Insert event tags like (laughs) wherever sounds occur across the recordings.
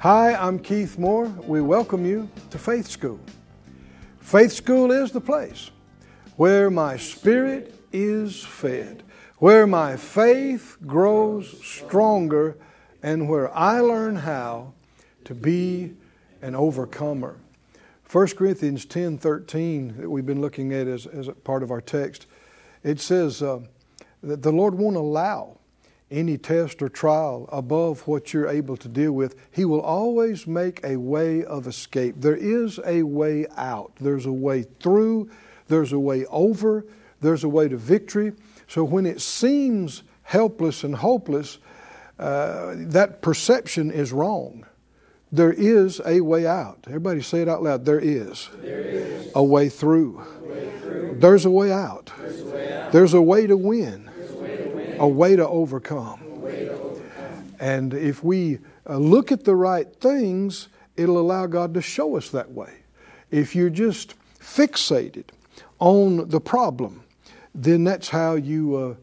Hi, I'm Keith Moore. We welcome you to Faith School. Faith School is the place where my spirit is fed, where my faith grows stronger, and where I learn how to be an overcomer. 1 Corinthians 10 13, that we've been looking at as, as part of our text, it says uh, that the Lord won't allow any test or trial above what you're able to deal with, He will always make a way of escape. There is a way out, there's a way through, there's a way over, there's a way to victory. So when it seems helpless and hopeless, uh, that perception is wrong. There is a way out. Everybody say it out loud. There is, There is a way through. a way through. There's a way out. There's a way. There's a way to win, a way to overcome. And if we uh, look at the right things, it'll allow God to show us that way. If you're just fixated on the problem, then that's how you uh,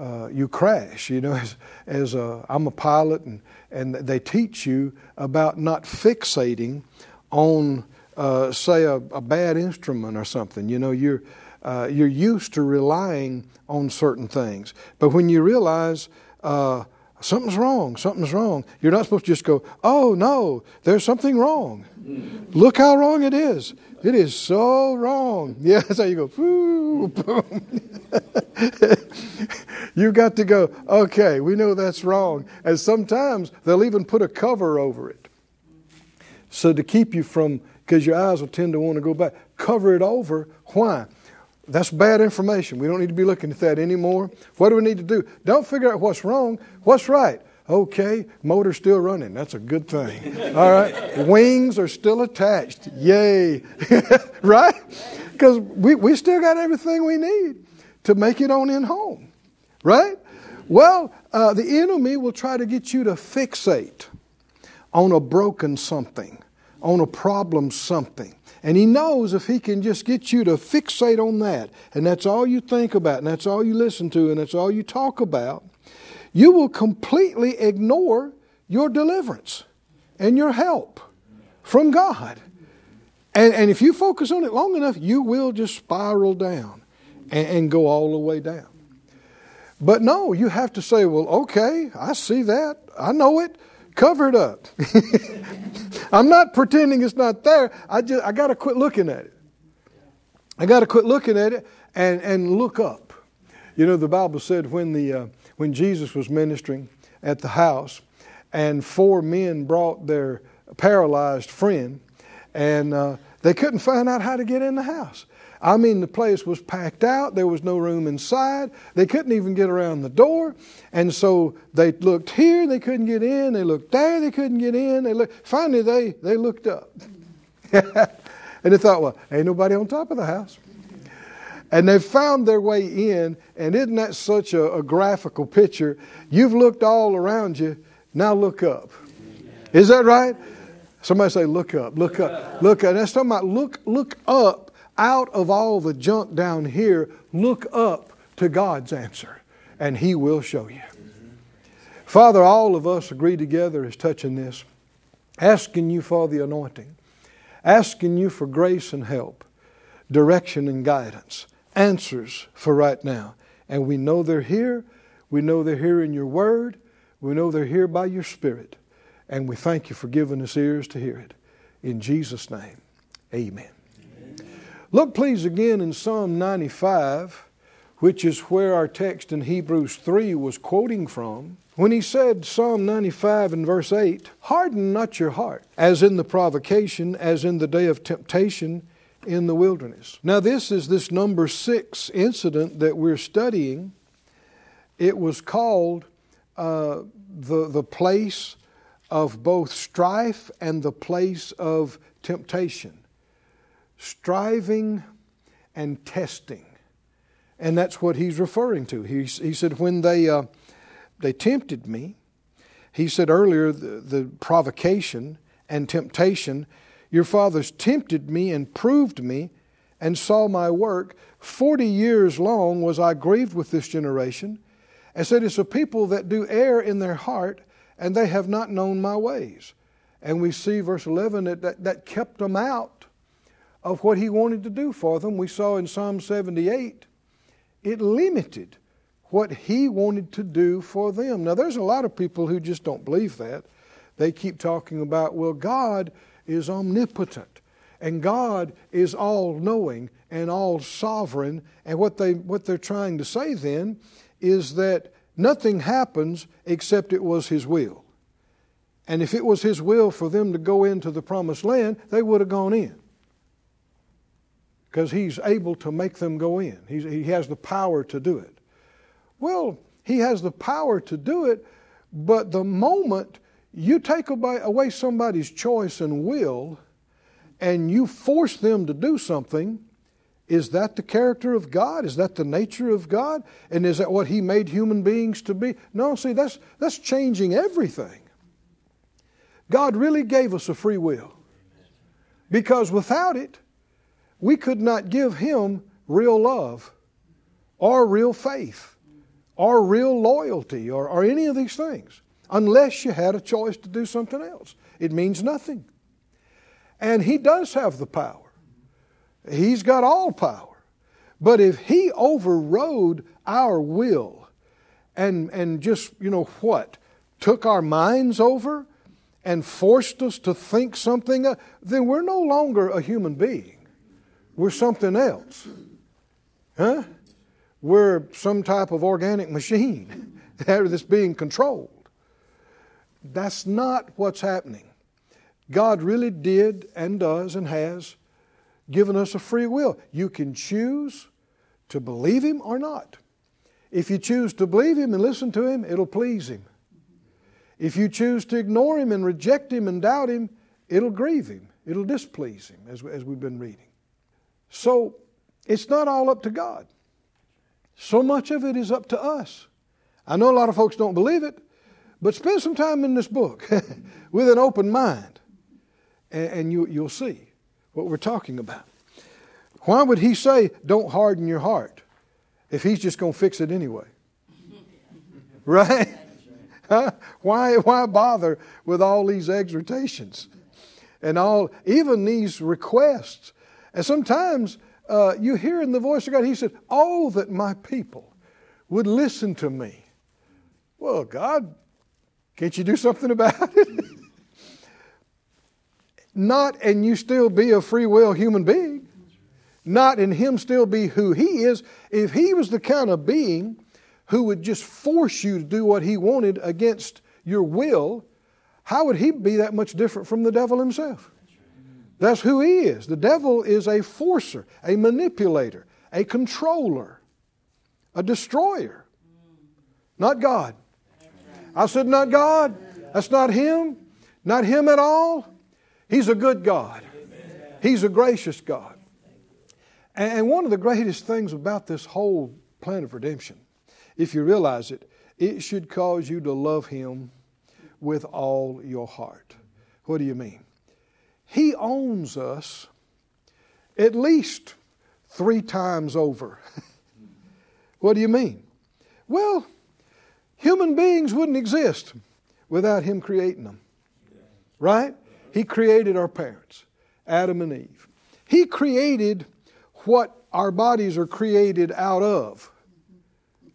uh, you crash. You know, (laughs) as, as a, I'm a pilot, and and they teach you about not fixating on, uh, say, a, a bad instrument or something. You know, you're uh, you're used to relying on certain things, but when you realize uh, something's wrong, something's wrong, you're not supposed to just go, "Oh no, there's something wrong." Look how wrong it is. It is so wrong. (laughs) Yeah, that's how you go. Boom. (laughs) you got to go. Okay, we know that's wrong, and sometimes they'll even put a cover over it, so to keep you from, because your eyes will tend to want to go back. Cover it over. Why? That's bad information. We don't need to be looking at that anymore. What do we need to do? Don't figure out what's wrong. What's right? Okay, motor's still running. That's a good thing. (laughs) All right, wings are still attached. Yay. (laughs) right? Because we, we still got everything we need to make it on in home. Right? Well, uh, the enemy will try to get you to fixate on a broken something, on a problem something. And he knows if he can just get you to fixate on that, and that's all you think about, and that's all you listen to, and that's all you talk about, you will completely ignore your deliverance and your help from God. And, and if you focus on it long enough, you will just spiral down and, and go all the way down. But no, you have to say, well, okay, I see that. I know it. Cover it up. (laughs) I'm not pretending it's not there. I just I got to quit looking at it. I got to quit looking at it and, and look up. You know, the Bible said when the uh, when Jesus was ministering at the house, and four men brought their paralyzed friend, and uh, they couldn't find out how to get in the house. I mean, the place was packed out. There was no room inside. They couldn't even get around the door. And so they looked here, they couldn't get in. They looked there, they couldn't get in. They looked, finally, they, they looked up. (laughs) and they thought, well, ain't nobody on top of the house. And they found their way in. And isn't that such a, a graphical picture? You've looked all around you. Now look up. Is that right? Somebody say, look up, look up, look up. That's talking about look, look up out of all the junk down here, look up to God's answer, and He will show you. Father, all of us agree together as touching this, asking you for the anointing, asking you for grace and help, direction and guidance, answers for right now. And we know they're here. We know they're here in your word. We know they're here by your spirit. And we thank you for giving us ears to hear it. In Jesus' name, amen. Look, please, again in Psalm 95, which is where our text in Hebrews 3 was quoting from. When he said, Psalm 95 and verse 8, Harden not your heart, as in the provocation, as in the day of temptation in the wilderness. Now, this is this number six incident that we're studying. It was called uh, the, the place of both strife and the place of temptation. Striving and testing. And that's what he's referring to. He, he said, when they, uh, they tempted me, he said earlier, the, the provocation and temptation, your fathers tempted me and proved me and saw my work. Forty years long was I grieved with this generation, and said, It's a people that do err in their heart, and they have not known my ways. And we see, verse 11, that, that, that kept them out of what he wanted to do for them. We saw in Psalm 78, it limited what he wanted to do for them. Now, there's a lot of people who just don't believe that. They keep talking about, well, God is omnipotent and God is all knowing and all sovereign. And what, they, what they're trying to say then is that nothing happens except it was His will. And if it was His will for them to go into the promised land, they would have gone in. Because He's able to make them go in, He's, He has the power to do it. Well, He has the power to do it, but the moment you take away somebody's choice and will, and you force them to do something, is that the character of God? Is that the nature of God? And is that what He made human beings to be? No, see, that's, that's changing everything. God really gave us a free will. Because without it, we could not give Him real love or real faith or real loyalty or, or any of these things unless you had a choice to do something else. It means nothing. And He does have the power. He's got all power. But if He overrode our will and, and just, you know what, took our minds over and forced us to think something, uh, then we're no longer a human being. We're something else. Huh? We're some type of organic machine (laughs) that's being controlled. That's not what's happening. God really did and does and has given us a free will. You can choose to believe Him or not. If you choose to believe Him and listen to Him, it'll please Him. If you choose to ignore Him and reject Him and doubt Him, it'll grieve Him. It'll displease Him, as, as we've been reading. So it's not all up to God. So much of it is up to us. I know a lot of folks don't believe it, but spend some time in this book (laughs) with an open mind, and, and you, you'll see what we're talking about. Why would he say, don't harden your heart, if he's just going to fix it anyway? (laughs) right? Huh? Why, why bother with all these exhortations and all, even these requests? And sometimes uh, you hear in the voice of God, He said, Oh, that my people would listen to me. Well, God, can't you do something about it? Not and you still be a free will human being. Not in him still be who he is. If he was the kind of being who would just force you to do what he wanted against your will, how would he be that much different from the devil himself? That's who he is. The devil is a forcer, a manipulator, a controller, a destroyer. Not God. I said, not God. That's not him. Not him at all. He's a good God. He's a gracious God. And one of the greatest things about this whole plan of redemption, if you realize it, it should cause you to love Him with all your heart. What do you mean? He owns us at least three times over. (laughs) what do you mean? Well, human beings wouldn't exist without Him creating them. Right? He created our parents, Adam and Eve. He created what our bodies are created out of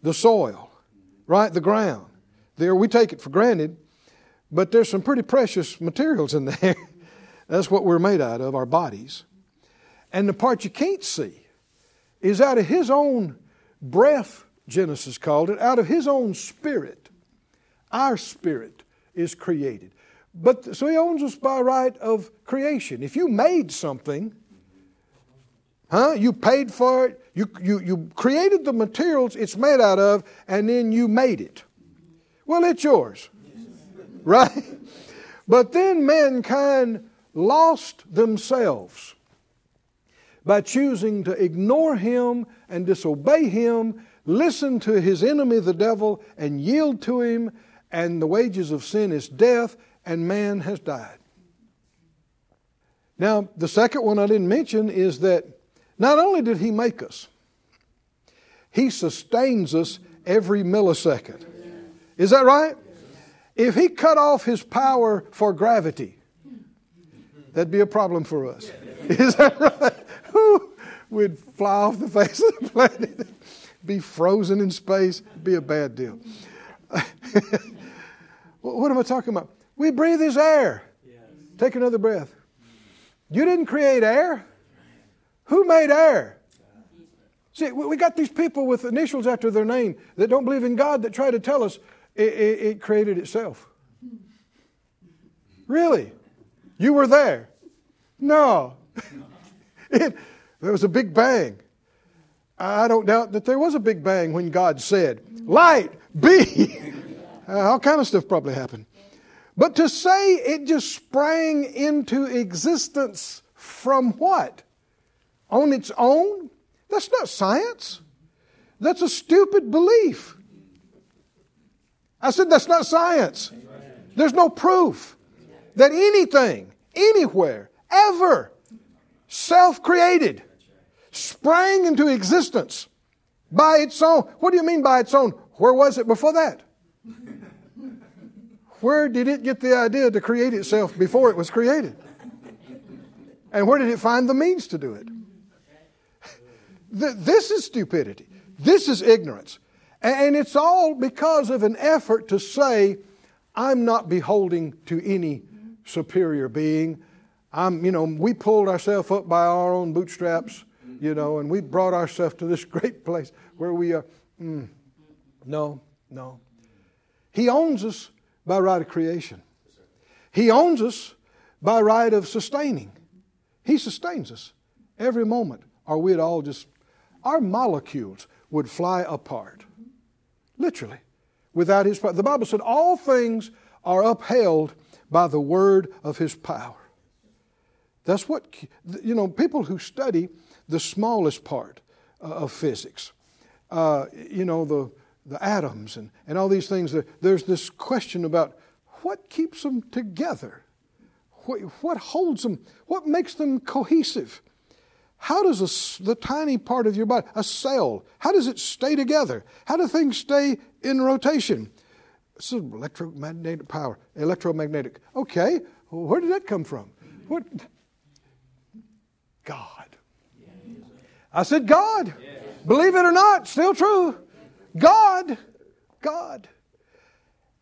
the soil, right? The ground. There, we take it for granted, but there's some pretty precious materials in (laughs) there. That's what we're made out of, our bodies. And the part you can't see is out of His own breath, Genesis called it, out of His own spirit. Our spirit is created. But so he owns us by right of creation. If you made something, huh? You paid for it. You, you, you created the materials it's made out of, and then you made it. Well, it's yours, (laughs) right? But then mankind lost themselves by choosing to ignore him and disobey him, listen to his enemy, the devil, and yield to him, and the wages of sin is death, and man has died. Now, the second one I didn't mention is that not only did he make us, he sustains us every millisecond. Is that right? If he cut off his power for gravity, that'd be a problem for us. (laughs) Is that right? We'd fly off the face of the planet, be frozen in space, be a bad deal. (laughs) what am I talking about? We breathe his air. Take another breath. You didn't create air. Who made air? See, we got these people with initials after their name that don't believe in God that try to tell us it, it, it created itself. Really? You were there? No. (laughs) it, there was a big bang. I don't doubt that there was a big bang when God said, Light, be. (laughs) uh, all kind of stuff probably happened. But to say it just sprang into existence from what? On its own? That's not science. That's a stupid belief. I said that's not science. There's no proof that anything, anywhere, ever, self created, sprang into existence by its own. What do you mean by its own? Where was it before that? Where did it get the idea to create itself before it was created? And where did it find the means to do it? This is stupidity. This is ignorance. And it's all because of an effort to say, I'm not beholding to any superior being. I'm, you know, we pulled ourselves up by our own bootstraps, you know, and we brought ourselves to this (laughs) great place where we are. Mm, no, no. He owns us by right of creation. He owns us by right of sustaining. He sustains us every moment, or we'd all just, our molecules would fly apart. Literally. Without His power. The Bible said all things are upheld by the word of His power. That's what, you know, people who study the smallest part uh, of physics, uh, you know, the, the atoms and, and all these things, there's this question about what keeps them together? What, what holds them? What makes them cohesive? How does a, the tiny part of your body, a cell, how does it stay together? How do things stay in rotation? This is electromagnetic power, electromagnetic. Okay, where did that come from? What? God. I said God. Believe it or not, still true. God. God.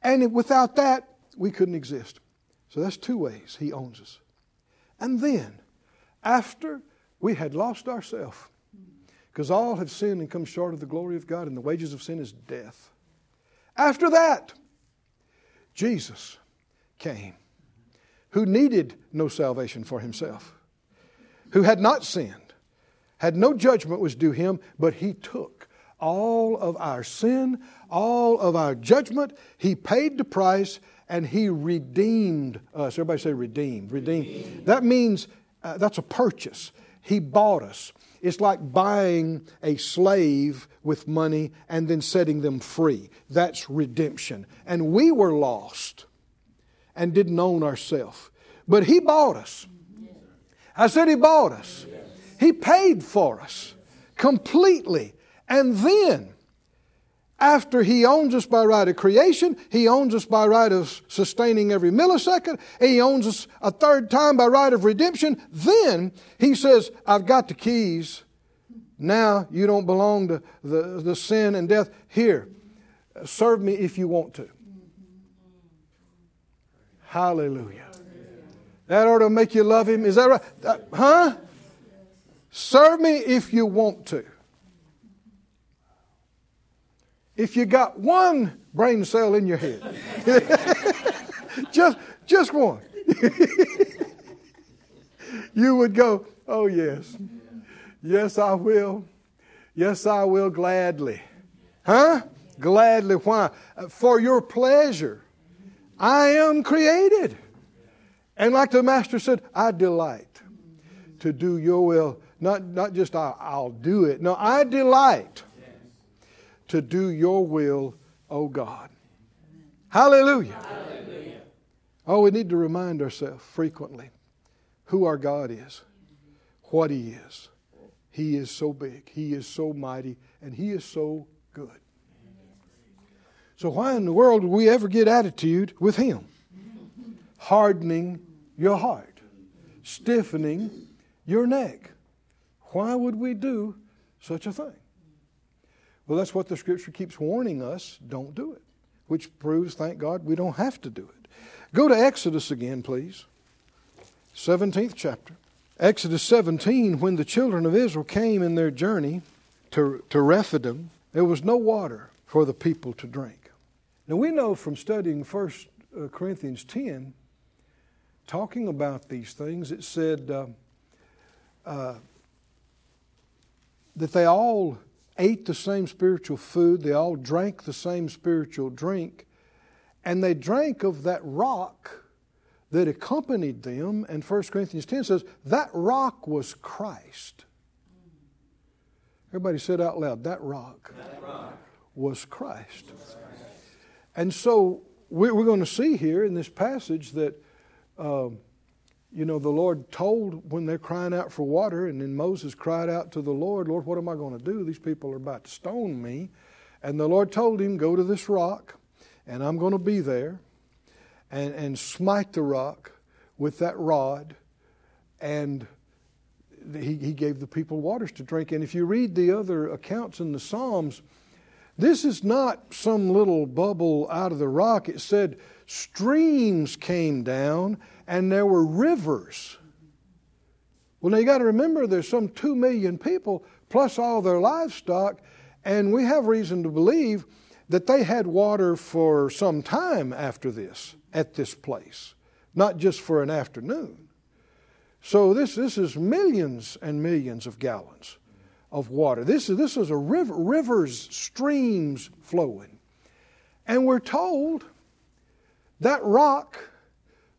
And without that, we couldn't exist. So that's two ways He owns us. And then, after we had lost ourselves, because all have sinned and come short of the glory of God, and the wages of sin is death. After that, Jesus came, who needed no salvation for himself, who had not sinned, had no judgment was due him, but he took all of our sin, all of our judgment. He paid the price and he redeemed us. Everybody say redeemed. Redeemed. redeemed. That means uh, that's a purchase. He bought us. It's like buying a slave with money and then setting them free. That's redemption. And we were lost and didn't own ourselves. But He bought us. I said He bought us. He paid for us completely. And then after he owns us by right of creation, he owns us by right of sustaining every millisecond, he owns us a third time by right of redemption. Then he says, I've got the keys. Now you don't belong to the, the sin and death. Here, serve me if you want to. Hallelujah. That ought to make you love him. Is that right? Uh, huh? Serve me if you want to if you got one brain cell in your head. (laughs) just, just one. (laughs) you would go, oh, yes. Yes, I will. Yes, I will gladly. Huh? Gladly. Why? For your pleasure. I am created. And like the master said, I delight to do your will. Not, not just I, I'll do it. No, I delight to do your will, O God. Hallelujah. Oh, we need to remind ourselves frequently who our God is, what He is. He is so big, He is so mighty, and He is so good. So, why in the world would we ever get attitude with Him? Hardening your heart, stiffening your neck. Why would we do such a thing? Well, that's what the scripture keeps warning us don't do it, which proves, thank God, we don't have to do it. Go to Exodus again, please. 17th chapter. Exodus 17, when the children of Israel came in their journey to, to Rephidim, there was no water for the people to drink. Now we know from studying 1 uh, Corinthians 10, talking about these things, it said uh, uh, that they all ate the same spiritual food, they all drank the same spiritual drink, and they drank of that rock that accompanied them. And 1 Corinthians 10 says that rock was Christ. Everybody said out loud, that rock, That rock was Christ. And so we- we're going to see here in this passage that, um, you know, the Lord told when they're crying out for water, and then Moses cried out to the Lord, Lord, what am I going to do? These people are about to stone me. And the Lord told him, Go to this rock, and I'm going to be there, and, and smite the rock with that rod. And he, he gave the people waters to drink. And if you read the other accounts in the Psalms, this is not some little bubble out of the rock. It said streams came down and there were rivers. Well, now you got to remember there's some two million people plus all their livestock, and we have reason to believe that they had water for some time after this at this place, not just for an afternoon. So this, this is millions and millions of gallons of water. This is, this is a river, rivers, streams flowing. And we're told that rock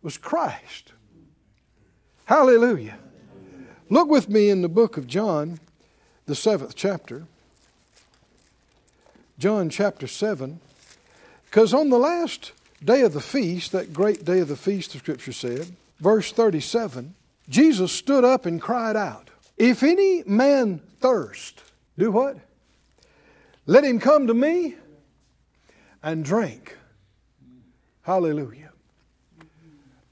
was Christ. Hallelujah. Look with me in the book of John, the seventh chapter. John chapter 7. Because on the last day of the feast, that great day of the feast, the scripture said, verse 37, Jesus stood up and cried out, If any man thirst, do what? Let him come to me and drink. Hallelujah.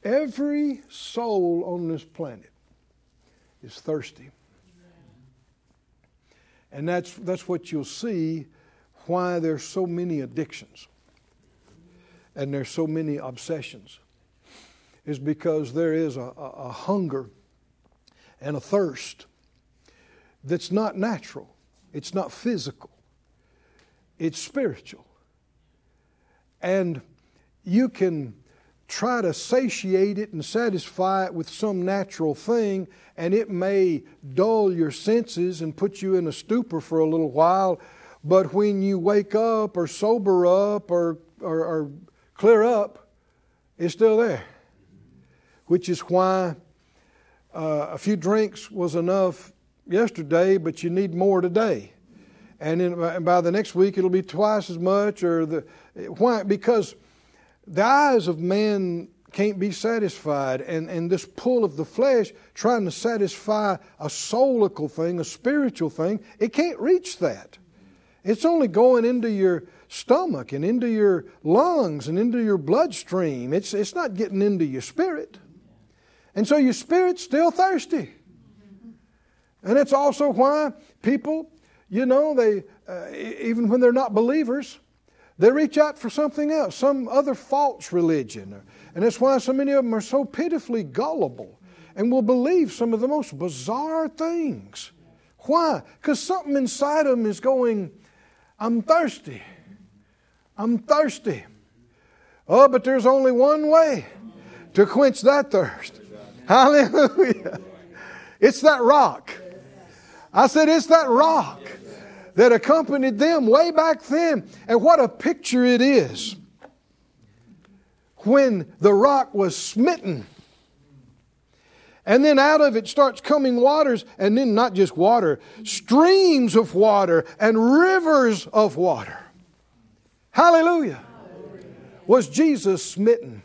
Every soul on this planet is thirsty. And that's, that's what you'll see why there's so many addictions and there's so many obsessions is because there is a, a, a hunger and a thirst that's not natural, it's not physical, it's spiritual. And you can try to satiate it and satisfy it with some natural thing, and it may dull your senses and put you in a stupor for a little while. But when you wake up or sober up or, or, or clear up, it's still there. Which is why uh, a few drinks was enough yesterday, but you need more today. And, in, by the next week, it'll be twice as much. Or the why? Because the eyes of man can't be satisfied, and, and this pull of the flesh, trying to satisfy a soulical thing, a spiritual thing, it can't reach that. It's only going into your stomach and into your lungs and into your bloodstream. It's, it's not getting into your spirit. And so your spirit's still thirsty. And it's also why people, you know, they, uh, even when they're not believers, they reach out for something else, some other false religion. And that's why so many of them are so pitifully gullible and will believe some of the most bizarre things. Why? Because something inside them is going, I'm thirsty. I'm thirsty. Oh, but there's only one way to quench that thirst. (laughs) Hallelujah. It's that rock. I said, it's that rock that accompanied them way back then. And what a picture it is when the rock was smitten And then out of it starts coming waters, and then not just water, streams of water and rivers of water. Hallelujah. Was Jesus smitten,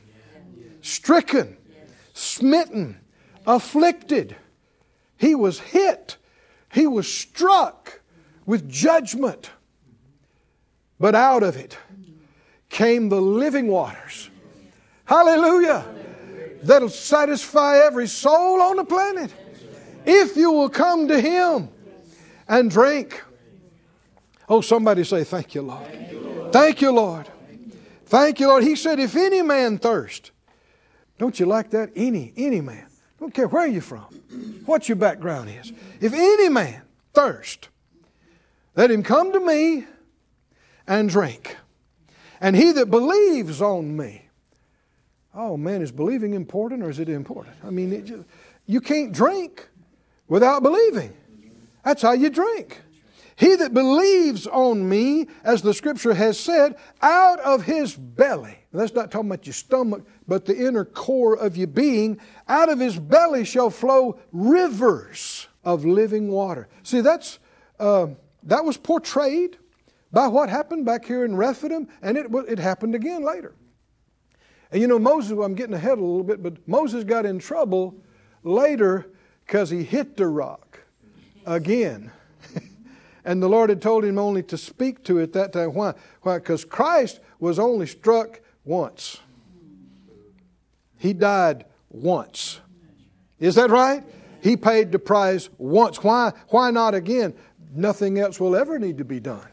stricken, smitten, afflicted? He was hit, he was struck with judgment. But out of it came the living waters. Hallelujah that'll satisfy every soul on the planet. If you will come to Him and drink. Oh, somebody say, Thank you, Lord. Thank you, Lord. Thank you, Lord. He said, If any man thirst, don't you like that? Any, any man. Don't care where you're from, what your background is. If any man thirst, let him come to me and drink. And he that believes on me, oh man, is believing important or is it important? I mean, it just, you can't drink without believing. That's how you drink. He that believes on me, as the scripture has said, out of his belly, that's not talking about your stomach, but the inner core of your being, out of his belly shall flow rivers of living water. See, that's, uh, that was portrayed by what happened back here in Rephidim, and it, it happened again later. And you know, Moses, I'm getting ahead a little bit, but Moses got in trouble later because he hit the rock again. (laughs) and the Lord had told him only to speak to it that time. Why? Why? Because Christ was only struck once. He died once. Is that right? He paid the price once. Why, why not again? Nothing else will ever need to be done.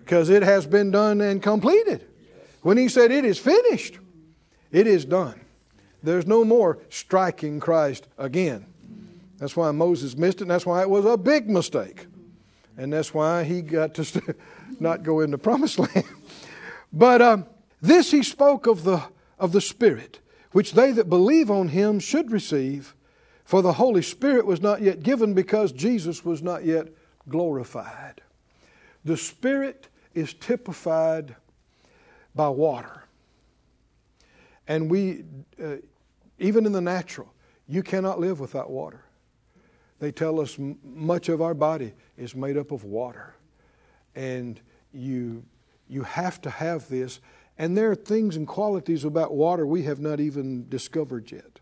Because it has been done and completed. When he said, It is finished, it is done. There's no more striking Christ again. That's why Moses missed it, and that's why it was a big mistake. And that's why he got to (laughs) not go into promised (laughs) land. but um, this he spoke of the, of the Spirit, which they that believe on him should receive, for the Holy Spirit was not yet given because Jesus was not yet glorified. The Spirit is typified by water. And we, uh, even in the natural, you cannot live without water. They tell us m- much of our body is made up of water. And you, you have to have this. And there are things and qualities about water we have not even discovered yet.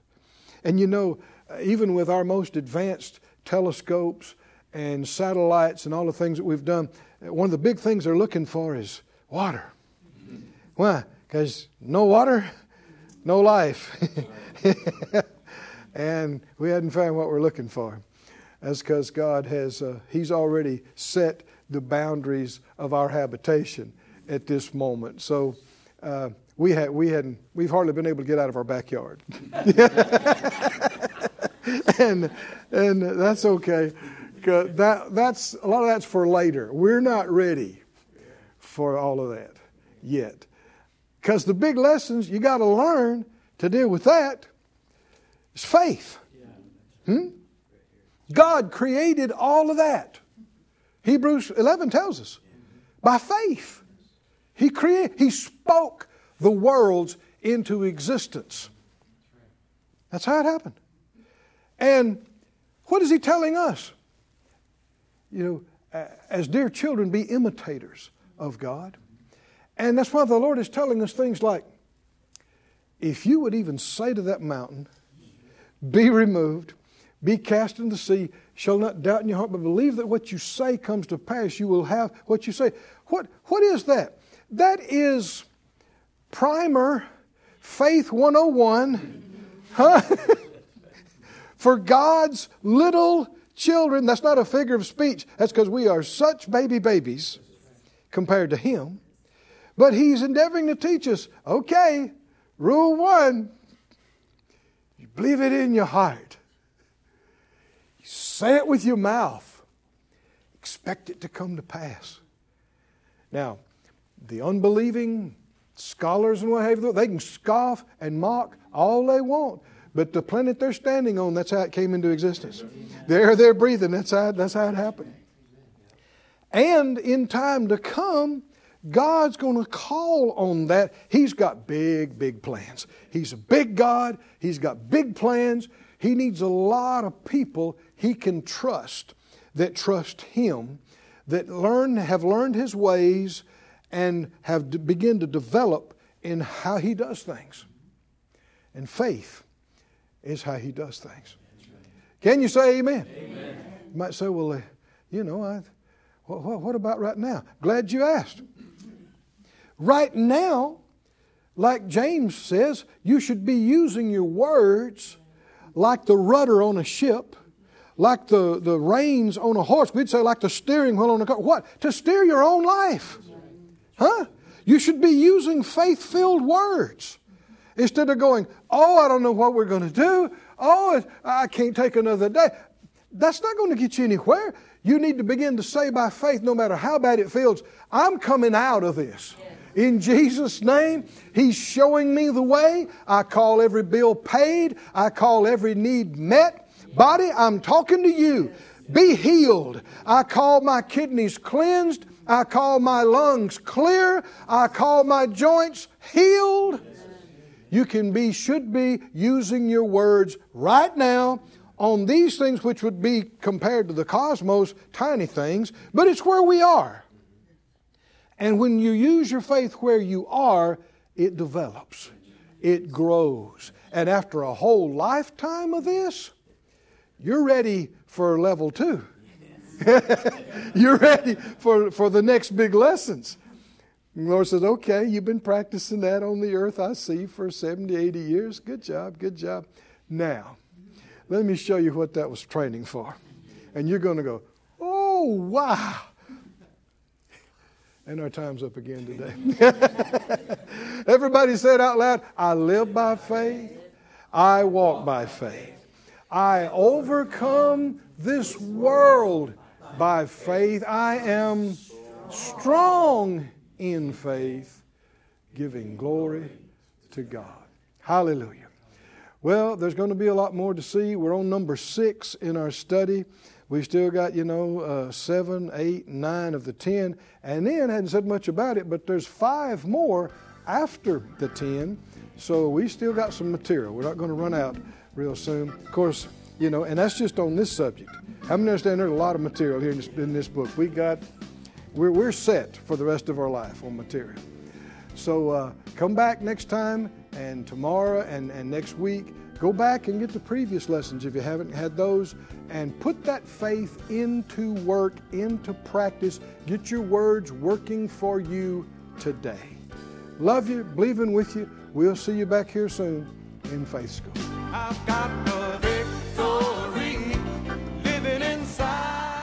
And you know, even with our most advanced telescopes and satellites and all the things that we've done, one of the big things they're looking for is water. Why? Because no water, no life. (laughs) and we hadn't found what we're looking for. That's because God has, uh, He's already set the boundaries of our habitation at this moment. So uh, we, had, we hadn't, we've hardly been able to get out of our backyard. (laughs) and, and that's okay. That, that's, a lot of that's for later. We're not ready for all of that yet. Because the big lessons you got to learn to deal with that is faith. Hmm? God created all of that. Hebrews 11 tells us by faith. He created, He spoke the worlds into existence. That's how it happened. And what is He telling us? You know, as dear children, be imitators of God. And that's why the Lord is telling us things like if you would even say to that mountain, be removed, be cast into the sea, shall not doubt in your heart, but believe that what you say comes to pass, you will have what you say. What, what is that? That is primer faith 101 huh? (laughs) for God's little children. That's not a figure of speech. That's because we are such baby babies compared to Him. But he's endeavoring to teach us okay, rule one, you believe it in your heart, you say it with your mouth, expect it to come to pass. Now, the unbelieving scholars and what have you, they can scoff and mock all they want. But the planet they're standing on, that's how it came into existence. The air they're breathing, that's how, that's how it happened. And in time to come, God's going to call on that. He's got big, big plans. He's a big God. He's got big plans. He needs a lot of people he can trust that trust him, that learn have learned his ways and have de- begin to develop in how he does things. And faith is how he does things. Can you say amen? amen. You might say, well, uh, you know, I, what, what about right now? Glad you asked. Right now, like James says, you should be using your words like the rudder on a ship, like the, the reins on a horse. We'd say like the steering wheel on a car. What? To steer your own life. Huh? You should be using faith filled words instead of going, Oh, I don't know what we're going to do. Oh, I can't take another day. That's not going to get you anywhere. You need to begin to say by faith, no matter how bad it feels, I'm coming out of this. In Jesus' name, He's showing me the way. I call every bill paid. I call every need met. Body, I'm talking to you. Be healed. I call my kidneys cleansed. I call my lungs clear. I call my joints healed. You can be, should be using your words right now on these things which would be compared to the cosmos tiny things, but it's where we are. And when you use your faith where you are, it develops, it grows. And after a whole lifetime of this, you're ready for level two. (laughs) you're ready for, for the next big lessons. And the Lord says, Okay, you've been practicing that on the earth, I see, for 70, 80 years. Good job, good job. Now, let me show you what that was training for. And you're going to go, Oh, wow. And our time's up again today. (laughs) Everybody said out loud, I live by faith, I walk by faith. I overcome this world by faith. I am strong in faith, giving glory to God. Hallelujah. Well, there's going to be a lot more to see. We're on number six in our study. We've still got, you know, uh, seven, eight, nine of the ten. And then, hadn't said much about it, but there's five more after the ten. So we still got some material. We're not going to run out real soon. Of course, you know, and that's just on this subject. How many understand there's a lot of material here in this, in this book? We got, we're, we're set for the rest of our life on material. So uh, come back next time and tomorrow and, and next week Go back and get the previous lessons if you haven't had those and put that faith into work, into practice. Get your words working for you today. Love you, believing with you. We'll see you back here soon in Faith School.